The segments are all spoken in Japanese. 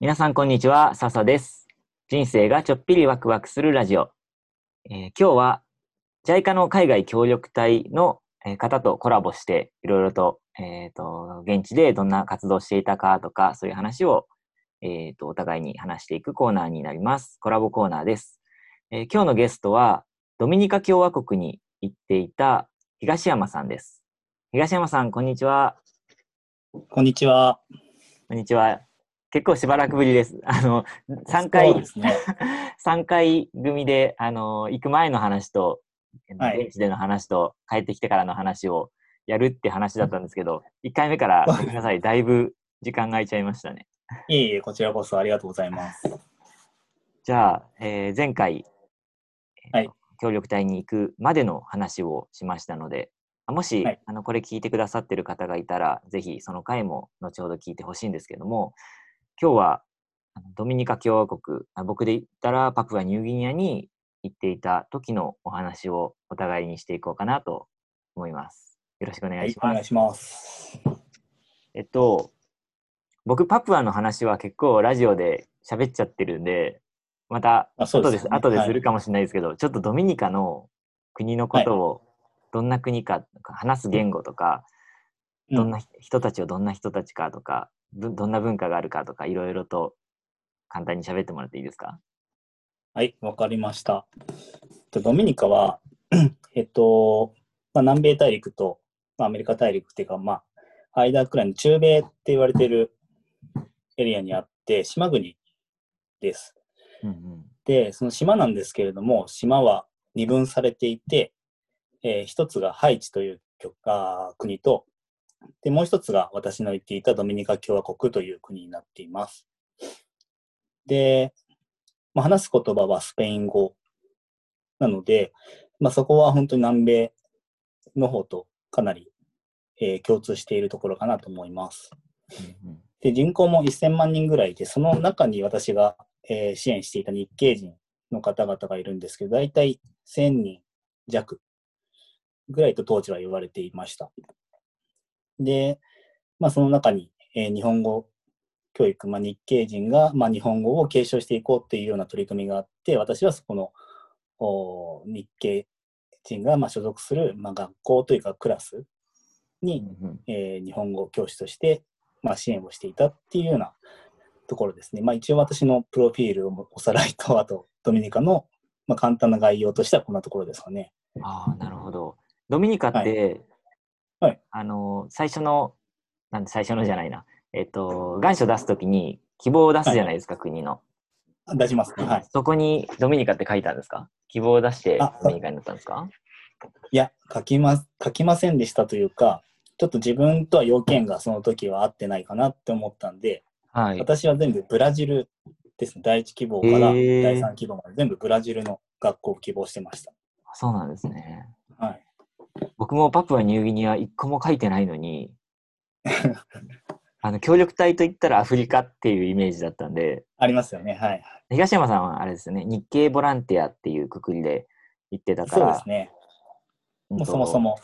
皆さん、こんにちは。笹です。人生がちょっぴりワクワクするラジオ。えー今日は、JICA の海外協力隊のえー方とコラボして、いろいろと、えっ、と、現地でどんな活動をしていたかとか、そういう話を、えっ、と、お互いに話していくコーナーになります。コラボコーナーです。えー今日のゲストは、ドミニカ共和国に行っていた東山さんです。東山さん、こんにちは。こんにちは。こんにちは。結構しばらくぶりです。あの、3そ回ね。三回組で、あの、行く前の話と、はい現地での話と、帰ってきてからの話をやるって話だったんですけど、1回目から、ごめんなさい、だいぶ時間が空いちゃいましたね。いえいえ、こちらこそありがとうございます。じゃあ、えー前回、えーはい協力隊に行くまでの話をしましたので、あもし、はいあのこれ聞いてくださってる方がいたら、ぜひその回も後ほど聞いてほしいんですけども、今日はドミニカ共和国、あ僕で言ったらパプアニューギニアに行っていた時のお話をお互いにしていこうかなと思います。よろしくお願はいいし、ます。お願いします。えっと、僕、パプアの話は結構ラジオで喋っちゃってるんで、また後ですね後でするかもしれないですけど、ちょっとドミニカの国のことを、どんな国かとか、話す言語とか、どんな人人たちをどんな人たちかとか、どどんな文化があるかとか、いろいろと簡単に喋ってもらっていいですか？はい、わかりました。とドミニカは、えっと、まあ、南米大陸と、まあ、アメリカ大陸っていうか、まあ、間くらいの中米って言われてるエリアにあって、島国です。うんうん。で、その島なんですけれども、島は二分されていて、えー一つがハイチという国と、で、もう一つが私の言っていたドミニカ共和国という国になっています。で、まあ、話す言葉はスペイン語なので、まあ、そこは本当に南米の方とかなり、えー共通しているところかなと思います。で、人口も1000万人ぐらいで、その中に私が、えー支援していた日系人の方々がいるんですけど、大体1000人弱ぐらいと当時は言われていました。で、まあその中に、えー日本語教育、まあ、日系人が、まあ、日本語を継承していこうっていうような取り組みがあって、私はそこのお日系人がまあ所属する、まあ、学校というかクラスに、うんうんえー日本語教師として、まあ、支援をしていたっていうようなところですね。まあ、一応私のプロフィールをおさらいと、あとドミニカの、まあ、簡単な概要としてはこんなところですかね。ああ、なるほど。ドミニカって、はいはいあの、最初の、なんで最初のじゃないな。えっと、願書出すときに希望を出すじゃないですか、国の。あ出しますね。はい。そこにドミニカって書いたんですか？希望を出してあドミニカになったんですか？いや、書きま、書きませんでしたというか、ちょっと自分とは要件がその時は合ってないかなって思ったんで、はい。私は全部ブラジルですね。第一希望から第三希望まで全部ブラジルの学校を希望してました。そうなんですね。はい。僕もパプアニューギニア一個も書いてないのに、あの、協力隊といったらアフリカっていうイメージだったんで、ありますよね。はい。東山さんはあれですよね、日系ボランティアっていうくくりで行ってたからそうです、ね。もうそもそも。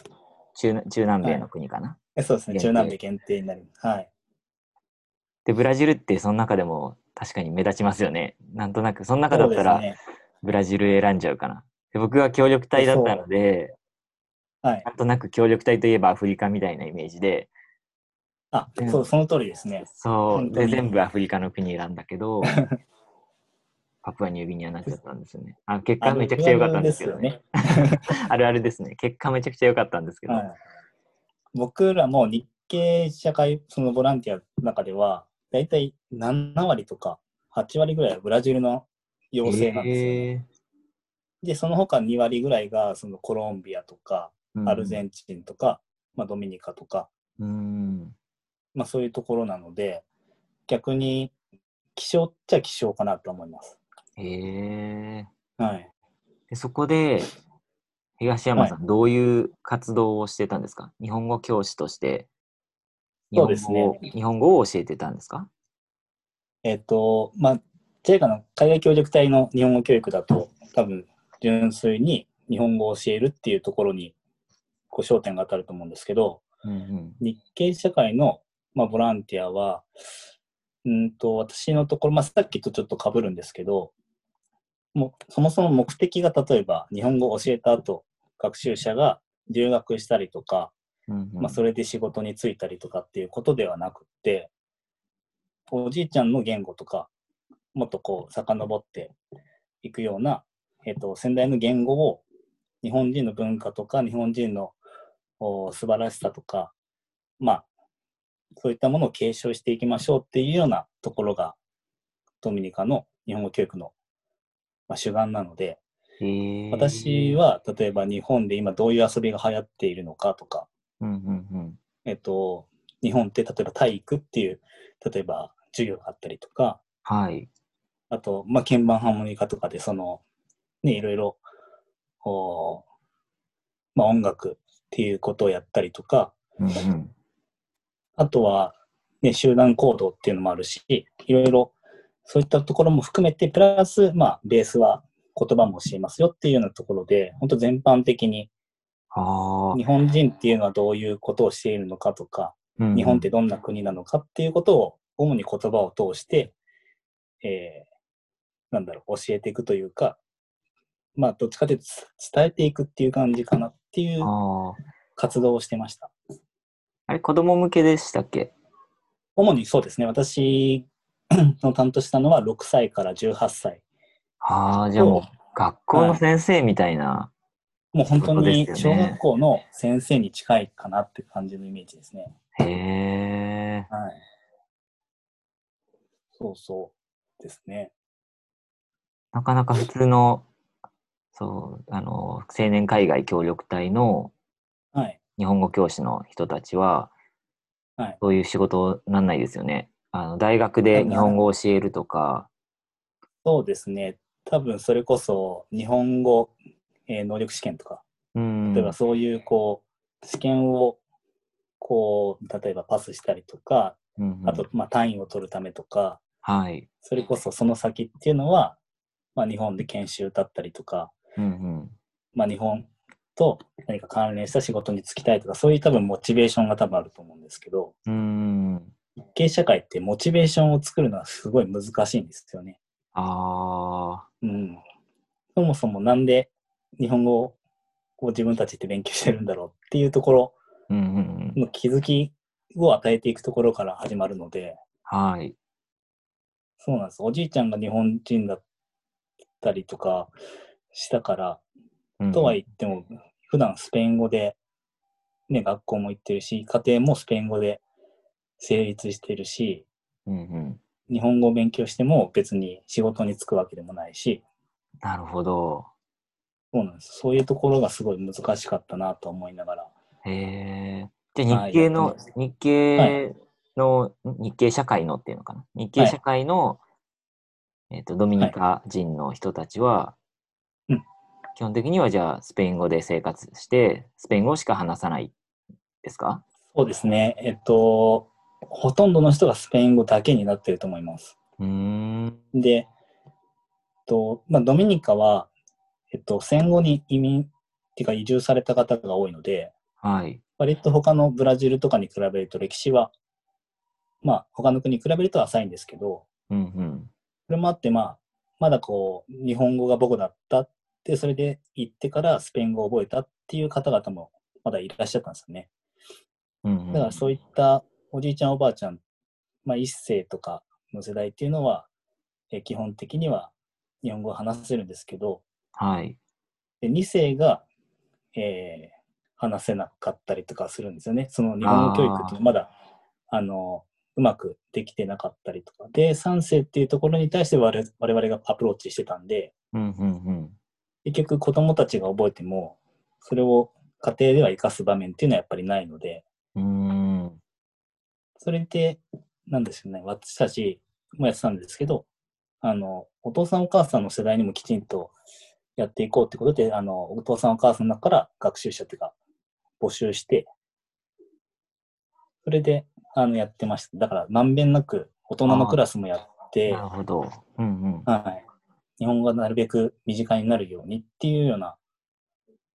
中中南米の国かな？えそうですね。中南米限定になります。はい。で、ブラジルってその中でも確かに目立ちますよね。なんとなく、その中だったら。ブラジル選んじゃうかな。で僕は協力隊だったので、はい。なんとなく協力隊といえばアフリカみたいなイメージで、あうん、そう、その通りですね。そう、で、全部アフリカの国選んだけど、パプアニューギニアになっちゃったんですよね。あ結果めちゃくちゃ良かったんですけどね。あるあるですね。結果めちゃくちゃ良かったんですけど。はい。僕らも日系社会、そのボランティアの中では、だいたい7割とか8割ぐらいはブラジルの要請なんですよね。へで、その他2割ぐらいがそのコロンビアとか、ーアルゼンチンとか、まあ、ドミニカとか、うん。まあ、そういうところなので、逆に希少っちゃ希少かなと思います。へえ。はい。でそこで、東山さん、どういう活動をしてたんですか？日本語教師として、日そう本語ですねを日本語を教えてたんですか？えっ、と、まあ、JICA の海外協力隊の日本語教育だと、多分、純粋に日本語を教えるっていうところに、こう焦点が当たると思うんですけど、うんうん。日系社会の、まあ、ボランティアは、うんと、私のところ、まあ、さっきとちょっと被るんですけど、もうそもそも目的が例えば日本語を教えた後、学習者が留学したりとか、うんうんまあ、それで仕事に就いたりとかっていうことではなくって、おじいちゃんの言語とか、もっとこう、遡っていくような、えっ、と、先代の言語を、日本人の文化とか、日本人のお素晴らしさとか、まあ、そういったものを継承していきましょうっていうようなところが、ドミニカの日本語教育の、まあ、主眼なので、私、は例えば日本で今どういう遊びが流行っているのかとか、うんうんうん。えっと、日本って例えば体育っていう、例えば授業があったりとか、はい。あと、まあ、鍵盤ハーモニカとかで、その、ね、いろいろ、こう、まあ、音楽っていうことをやったりとか、うんうん。あとは、ね、集団行動っていうのもあるし、いろいろ、そういったところも含めて、プラス、まあ、ベースは言葉も教えますよっていうようなところで、本当全般的に。日本人っていうのはどういうことをしているのかとか、うんうん日本ってどんな国なのかっていうことを、主に言葉を通して、えーなんだろう、教えていくというか、まあ、どっちかというと伝えていくっていう感じかなっていう。活動をしてました。あれ、子供向けでしたっけ？主にそうですね、私 の担当したのは6歳から18歳。ああ、じゃあもう、学校の先生みたいな。もう本当に小学校の先生に近いかなって感じのイメージですね。へえ。はい。そうそうですね。なかなか普通の、そう、あの、青年海外協力隊のはい。日本語教師の人たちは、はいそういう仕事なんないですよね。あの大学で日本語を教えるとか、そうですね。多分それこそ日本語、えー能力試験とか、うん。例えばそういうこう、試験をこう、例えばパスしたりとか、うんうんあと、まあ、単位を取るためとか、はい。それこそその先っていうのは、まあ、日本で研修だったりとか、うんうん。まあ、日本と何か関連した仕事に就きたいとか、そういう多分モチベーションが多分あると思うんですけど、うん。日系社会ってモチベーションを作るのはすごい難しいんですよね。ああ。うん。そもそもなんで日本語を自分たちって勉強してるんだろうっていうところ。の気づきを与えていくところから始まるので、はい。そうなんです。おじいちゃんが日本人だったりとかしたから、うんとは言っても、普段スペイン語で、ね、学校も行ってるし、家庭もスペイン語で成立してるし、うんうん。日本語を勉強しても別に仕事に就くわけでもないし、なるほど。そうなんです。そういうところがすごい難しかったなと思いながら。へえ。じゃあはい日系のやってま、す日系の、日系社会のっていうのかな？日系社会の、えっと、ドミニカ人の人たちは、うん基本的にはじゃあスペイン語で生活して、スペイン語しか話さないですか？そうですね。えっと、ほとんどの人がスペイン語だけになってると思います。うーん。で、えっと、まあ、ドミニカは、えっと、戦後に移民っていうか移住された方が多いので、はい。割と他のブラジルとかに比べると歴史は、まあ、他の国に比べると浅いんですけど、うんうん。それもあって、まあ、まだこう、日本語が母語だったって、それで行ってからスペイン語を覚えたっていう方々もまだいらっしゃったんですよね。うんうん、だからそういったおじいちゃんおばあちゃん、まあ一世とかの世代っていうのは、えー基本的には日本語を話せるんですけど、はい。で2世が、えー話せなかったりとかするんですよね。その日本語教育ってまだ、あの、うまくできてなかったりとか。で、3世っていうところに対して我々我々がアプローチしてたんで、うんうんうん。結局子供たちが覚えても、それを家庭では活かす場面っていうのはやっぱりないので、うーん。それで、なんですよね、私たちもやってたんですけど、あの、お父さんお母さんの世代にもきちんとやっていこうってことで、あの、お父さんお母さんの中から学習者っていうか、募集して、それで、あの、やってました。だから、まんべんなく、大人のクラスもやってなる、ほど。うんうん。はい。日本語がなるべく身近になるようにっていうような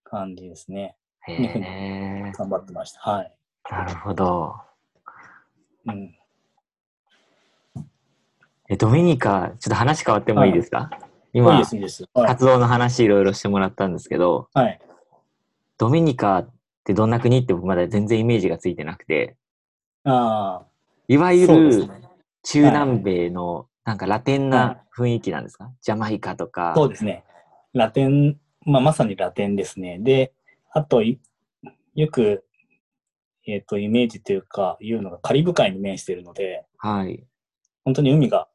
感じですね。へえ。頑張ってました。はい。なるほど。うん。え、ドミニカ、ちょっと話変わってもいいですか、いい今で、す、いいです。はい。活動の話いろいろしてもらったんですけど、はい。ドミニカってどんな国って僕まだ全然イメージがついてなくて、あいわあ、ゆる。中南米のなんかラテンな雰囲気なんですか、ジャマイカとか。そうですね。ラテン、まあ、まさにラテンですね。で、あと、いよく、えっ、と、イメージというか、いうのがカリブ海に面しているので、はい。本当に海が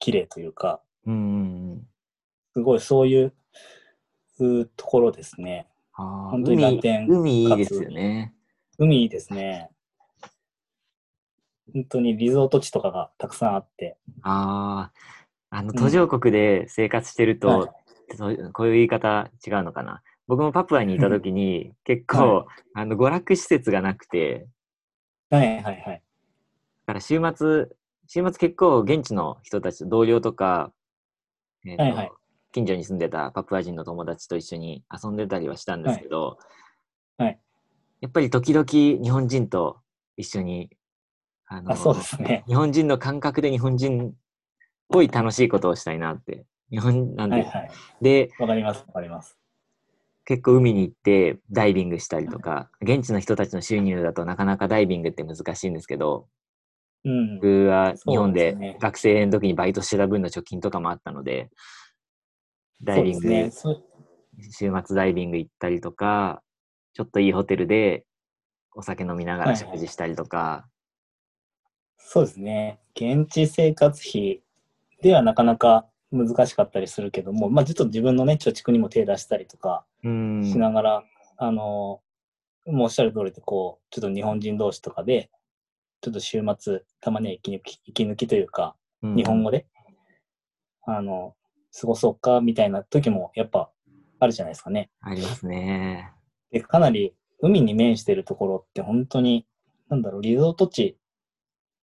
綺麗というか、うん。すごいそういううところですね。あー本当にラ海テン海いいですよね。海いいですね。本当にリゾート地とかがたくさんあって。ああ、あのん。途上国で生活してると、はい。こういう言い方違うのかな。僕もパプアにいた時に結構、あの娯楽施設がなくて、はいはいはい。だから週末、週末結構現地の人たちと同僚とか、えーとはいはい。近所に住んでたパプア人の友達と一緒に遊んでたりはしたんですけど、はい。はい。やっぱり時々日本人と一緒に、あのあ、そうですね。日本人の感覚で日本人っぽい楽しいことをしたいなって。日本なんで、はいはい。で、わかりますわかります。結構海に行ってダイビングしたりとか、現地の人たちの収入だとなかなかダイビングって難しいんですけど、うん。僕は日本で学生の時にバイトしてた分の貯金とかもあったので、ダイビング、ね。週末ダイビング行ったりとか、ちょっといいホテルでお酒飲みながら食事したりとか、そうですね。現地生活費ではなかなか難しかったりするけども、まあ、ちょっと自分のね、貯蓄にも手出したりとかうんしながら、あの、もうおっしゃる通りで、こう、ちょっと日本人同士とかで、ちょっと週末、たまには息抜き息抜きというか、うん日本語で、あの、過ごそうか、みたいな時も、やっぱ、あるじゃないですかね。ありますね。で、かなり海に面してるところって本当に、なんだろう、リゾート地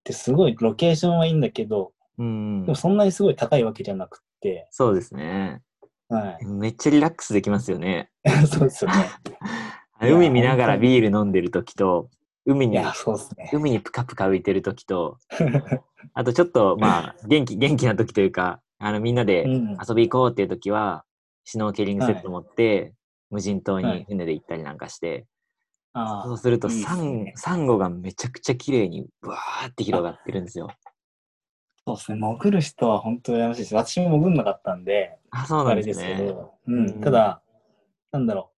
ってすごいロケーションはいいんだけど、うんでも。そんなにすごい高いわけじゃなくって、そうですね。はめっちゃリラックスできますよね。い。そうですよね。海見ながらビール飲んでる時と、海に、いや、そうですね。海にプカプカ浮いてる時と、あとちょっとまあ元気、元気な時というか、あのみんなでうん。遊び行こうっていう時は、シュノーケリングセット持って、無人島はいに船で行ったりなんかして、そうするとサンすねサンゴがめちゃくちゃ綺麗にブワーって広がってるんですよ。そうですね。潜る人は本当に羨ましいです。私も潜んなかったんで、あ、そうなあれですね。けど、ううんん。ただ、なんだろう。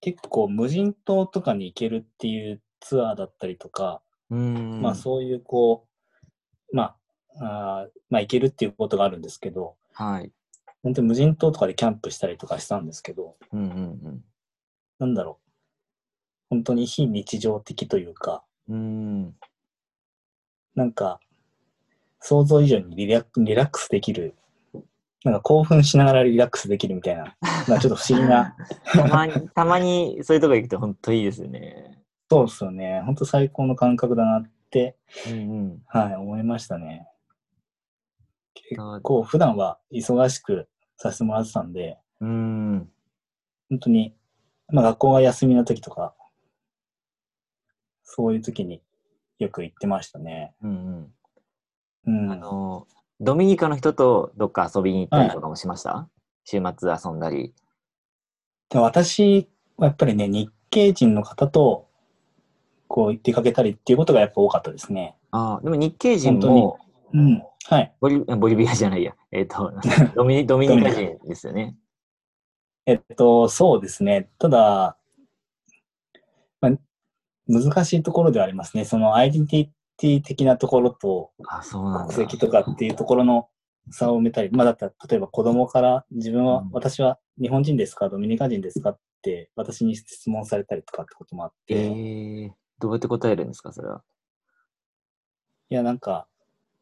結構無人島とかに行けるっていうツアーだったりとか、うん。まあそういうこう、まあ、あーまあ行けるっていうことがあるんですけど、はい。本当に無人島とかでキャンプしたりとかしたんですけど、うんうんなんだろう。本当に非日常的というか、うん。うん。なんか、想像以上にリラリラックスできる、なんか興奮しながらリラックスできるみたいな、まあちょっと不思議な、たまに、たまにそういうとこ行くと本当いいですよね。そうですよね。本当最高の感覚だなって、うんうん。はい、思いましたね。結構普段は忙しくさせてもらってたんで、うん。本当に、まあ学校が休みの時とか、そういう時によく行ってましたね。うんうん。うん。あの、ドミニカの人とどっか遊びに行ったりとかもしました、週末遊んだり。で私はやっぱりね、日系人の方と、こう出かけたりっていうことがやっぱ多かったですね。ああ、でも日系人もうん。はい。ボリボリビアじゃないや。えっ、と、ドミニ、ドミニカ人ですよね。えっと、そうですね。ただ、まあ、難しいところではありますね。そのアイデンティティ的なところと。国籍とかっていうところの差を埋めたり、まあだったら例えば子供から自分は、うん私は日本人ですか？ドミニカ人ですか？って私に質問されたりとかってこともあって、えいー、どうやって答えるんですか、それは。やなんか、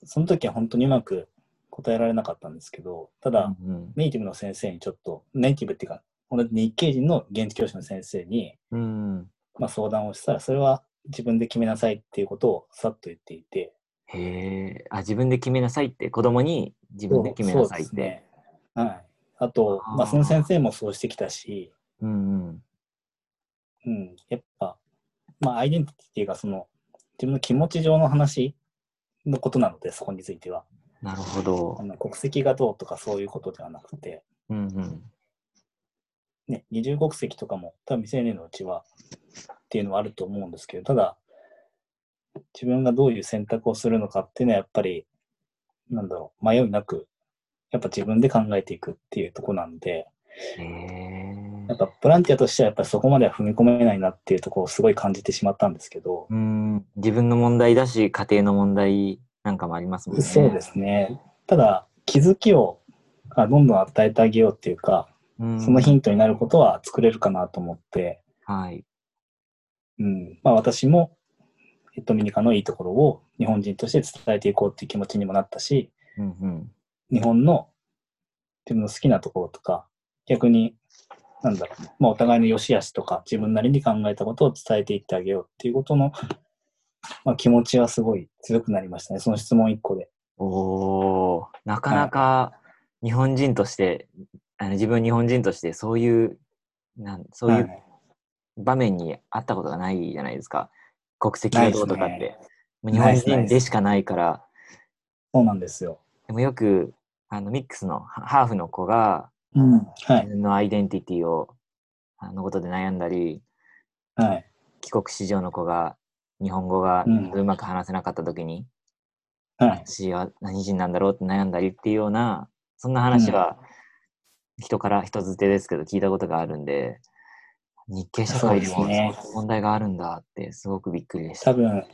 その時は本当にうまく答えられなかったんですけど、ただ、うんネイティブの先生にちょっと、ネイティブっていうか、同じ日系人の現地教師の先生に、うん。うん。まあ、相談をしたら、それは自分で決めなさいっていうことをさっと言っていて、へえ、あ、自分で決めなさいって、子供に自分で決めなさいって。そうですね。はい。あと、あーまあ、その先生もそうしてきたし、うんうん。うん、やっぱ、まあ、アイデンティティがその、自分の気持ち上の話のことなので、そこについては。なるほどあ。の国籍がどうとかそういうことではなくて、うんうん。ね、二重国籍とかも多分未成年のうちはっていうのはあると思うんですけど、ただ、自分がどういう選択をするのかっていうのはやっぱり、なんだろう、迷いなく、やっぱ自分で考えていくっていうところなんで、やっぱボランティアとしてはやっぱりそこまでは踏み込めないなっていうところをすごい感じてしまったんですけど、うん。自分の問題だし、家庭の問題なんかもありますもんね。そうですね。ただ、気づきをあどんどん与えてあげようっていうか、うん。そのヒントになることは作れるかなと思って、はい。うん、まあ私もドミニカのいいところを日本人として伝えていこうっていう気持ちにもなったし、うんうん。日本の自分の好きなところとか、逆に、なんだろう、まあお互いの良し悪しとか自分なりに考えたことを伝えていってあげようっていうことの、まあ気持ちはすごい強くなりましたね。その質問一個で。おー、なかなか日本人として、あの自分日本人としてそういう、なんそういうはい場面にあったことがないじゃないですか。国籍がどうとかって。もう日本人でしかないから、そうなんですよ。でもよくあのミックスのハハーフの子がうん。はい。自分のアイデンティティをあのことで悩んだり、はい。帰国子女の子が日本語がうんうまく話せなかった時に、はい。私は何人なんだろうって悩んだりっていうような、そんな話は人から人づてですけど聞いたことがあるんで、日系社会でも問題があるんだってすごくびっくりでした。多分、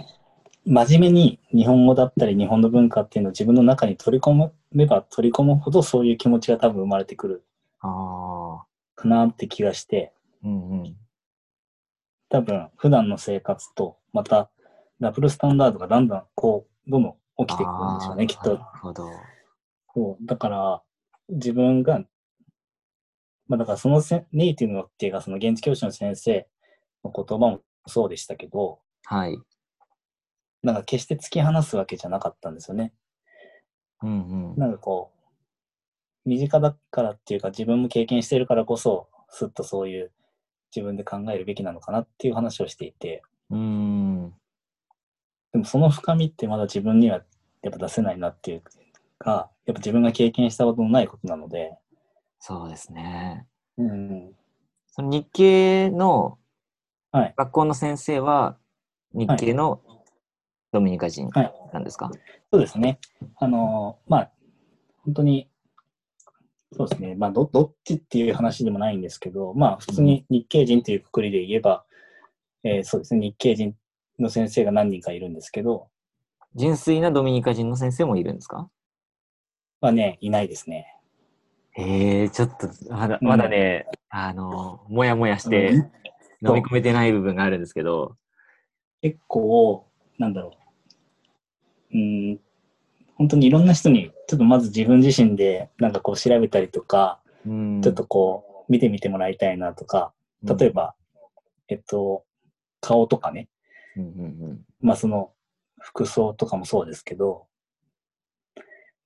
真面目に日本語だったり日本の文化っていうのを自分の中に取り込めば取り込むほどそういう気持ちが多分生まれてくるかなって気がして、うんうん。多分普段の生活とまたダブルスタンダードがだんだんこう、どんどん起きてくるんでしょうね、きっとなる。ほど。そう。だから、自分が、まあだからそのせネイティブのっていうかその現地教師の先生の言葉もそうでしたけど、はい。なんか決して突き放すわけじゃなかったんですよね。うんうん。なんかこう、身近だからっていうか自分も経験してるからこそ、すっとそういう自分で考えるべきなのかなっていう話をしていて、うーん。でもその深みってまだ自分にはやっぱ出せないなっていうか、やっぱ自分が経験したことのないことなので、そうですね。うん、その日系のはい学校の先生は日系のドミニカ人はいなんですか、そうですね。あのーまあ、本当に、そうですね。まあど、どっちっていう話でもないんですけど、まあ、普通に日系人というくくりで言えば、えーそうですね。日系人の先生が何人かいるんですけど、純粋なドミニカ人の先生もいるんですか？まあね、いないですね。ええちょっとまだうん。まだね、あの、もやもやしてうん。飲み込めてない部分があるんですけど、結構、なんだろう。うん、本当にいろんな人に、ちょっとまず自分自身で、なんかこう調べたりとか、うん、ちょっとこう、見てみてもらいたいなとか、うん、例えば、えっと、顔とかね、うんうんうん、まあその服装とかもそうですけど、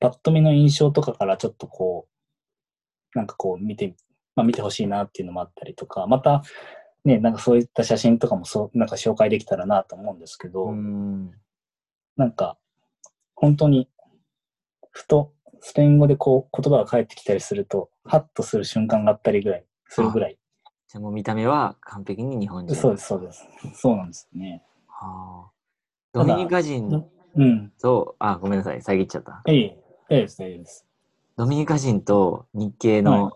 パッと見の印象とかからちょっとこう、なんかこう見て、まあ見てほしいなっていうのもあったりとか、またね、なんかそういった写真とかもそう、なんか紹介できたらなと思うんですけど、うんなんか本当にふとスペイン語でこう言葉が返ってきたりすると、ハッとする瞬間があったりぐらい、するぐらい。じゃあもう見た目は完璧に日本人。そうです、そうです。そうなんですね。はあドミニカ人うん。と、あ、ごめんなさい、遮っちゃった。いい、大丈夫です、大丈夫です。ドミニカ人と日系の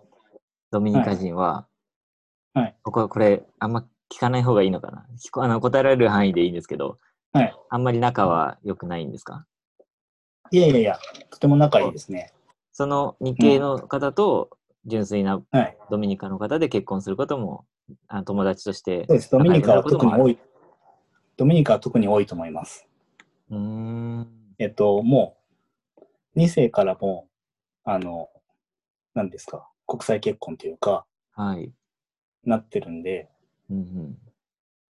ドミニカ人は、はいはいここはこれ、あんま聞かない方がいいのかな聞こあの答えられる範囲でいいんですけど、はい。あんまり仲は良くないんですか？いやいやいや、とても仲いいですね。その日系の方と純粋なはい。ドミニカの方で結婚することも、あの友達としてそうです。ドミニカは特に多い。ドミニカは特に多いと思います。うーん。えっと、もう、2世からも、あの、何ですか、国際結婚というか、はい。なってるんで、うんうん。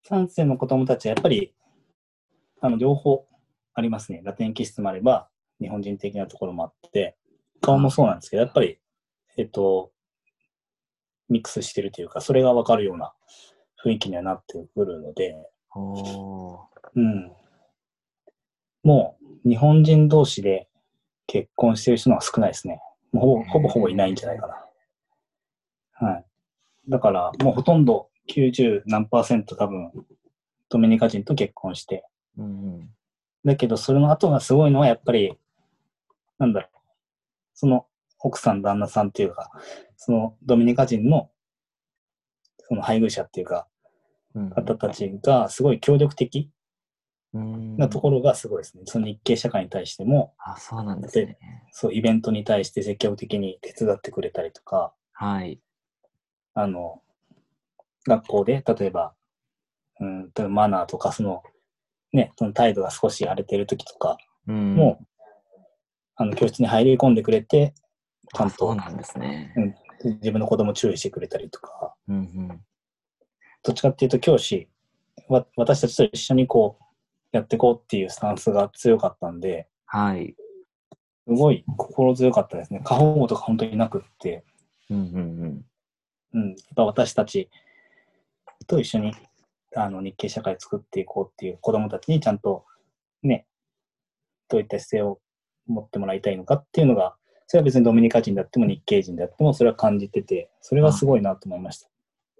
3世の子供たちはやっぱり、あの、両方ありますね。ラテン気質もあれば、日本人的なところもあって、顔もそうなんですけど、やっぱり、えっと、ミックスしてるというか、それがわかるような雰囲気にはなってくるので、うん。もう、日本人同士で結婚してる人の方が少ないですね。もうほぼほぼほぼいないんじゃないかな。はい。だから、もうほとんど90何パーセント多分、ドミニカ人と結婚して。うんうん。だけど、それの後がすごいのは、やっぱり、なんだろう。その奥さん、旦那さんっていうか、そのドミニカ人の、その配偶者っていうか、うん方たちがすごい協力的うんなところがすごいですね。その日系社会に対しても、あ、そうなんですね。そう、イベントに対して積極的に手伝ってくれたりとか、はい。あの、学校で、例えば、うん、例えばマナーとか、その、ね、その態度が少し荒れてる時とかうん。も、あの、教室に入り込んでくれて、ちゃんあそうとなんですね。自分の子供注意してくれたりとか、うんうん。どっちかっていうと教師、わ私たちと一緒にこう、やっていこうっていうスタンスが強かったんで、はい。すごい心強かったですね。過保護とか本当になくって、うんうんうん、やっぱ私たちと一緒にあの日系社会作っていこうっていう子供たちにちゃんとね、どういった姿勢を持ってもらいたいのかっていうのが、それは別にドミニカ人であっても日系人であっても、それは感じてて、それはすごいなと思いました。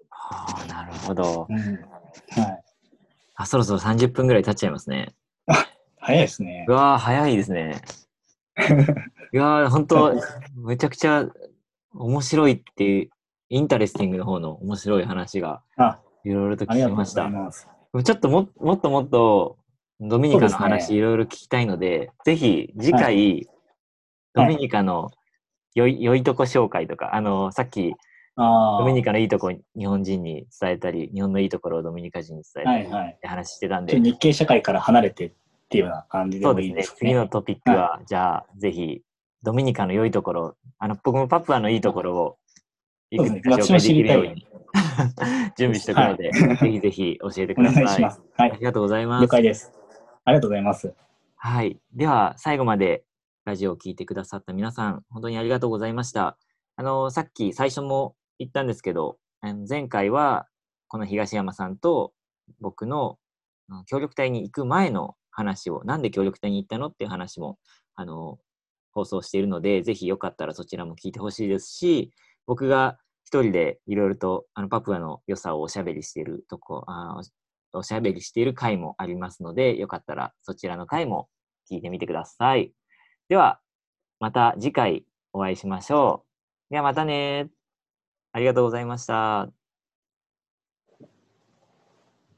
はあ、なるほど。うん。はい。あ、そろそろ30分ぐらい経っちゃいますね。早いですねう。わー、早いですね。いやー、本当めちゃくちゃ面白いっていう、 interesting の方の面白い話があ、いろいろと聞きました。ちょっとももっともっとドミニカの話いろいろ聞きたいので、ぜひ次回、ドミニカの良い良いとこ紹介とか、あの、さっきああ。ドミニカのいいとこ日本人に伝えたり、日本のいいところをドミニカ人に伝えたりはいはいって話してたんで、ちょっと日系社会から離れてっていうような感じでそうですねもいいですね。次のトピックは、じゃあぜひドミニカの良いところ、あの僕もパプアのいいところをいくつか紹介できるように 準備しておくので、はい ぜひぜひ教えてくおださい。願いします。はい。ありがとうございます了。解です。ありがとうございます。はい。では、最後までラジオを聞いてくださった皆さん、本当にありがとうございました。あの、さっき最初も言ったんですけど、前回は、この東山さんと僕の協力隊に行く前の話を、なんで協力隊に行ったのっていう話も、あの、放送しているので、ぜひよかったらそちらも聞いてほしいですし、僕が一人でいろいろとあのパプアの良さをおしゃべりしているとこ、あおしゃべりしている回もありますので、よかったらそちらの回も聞いてみてください。では、また次回お会いしましょう。ではまたね。ありがとうございました。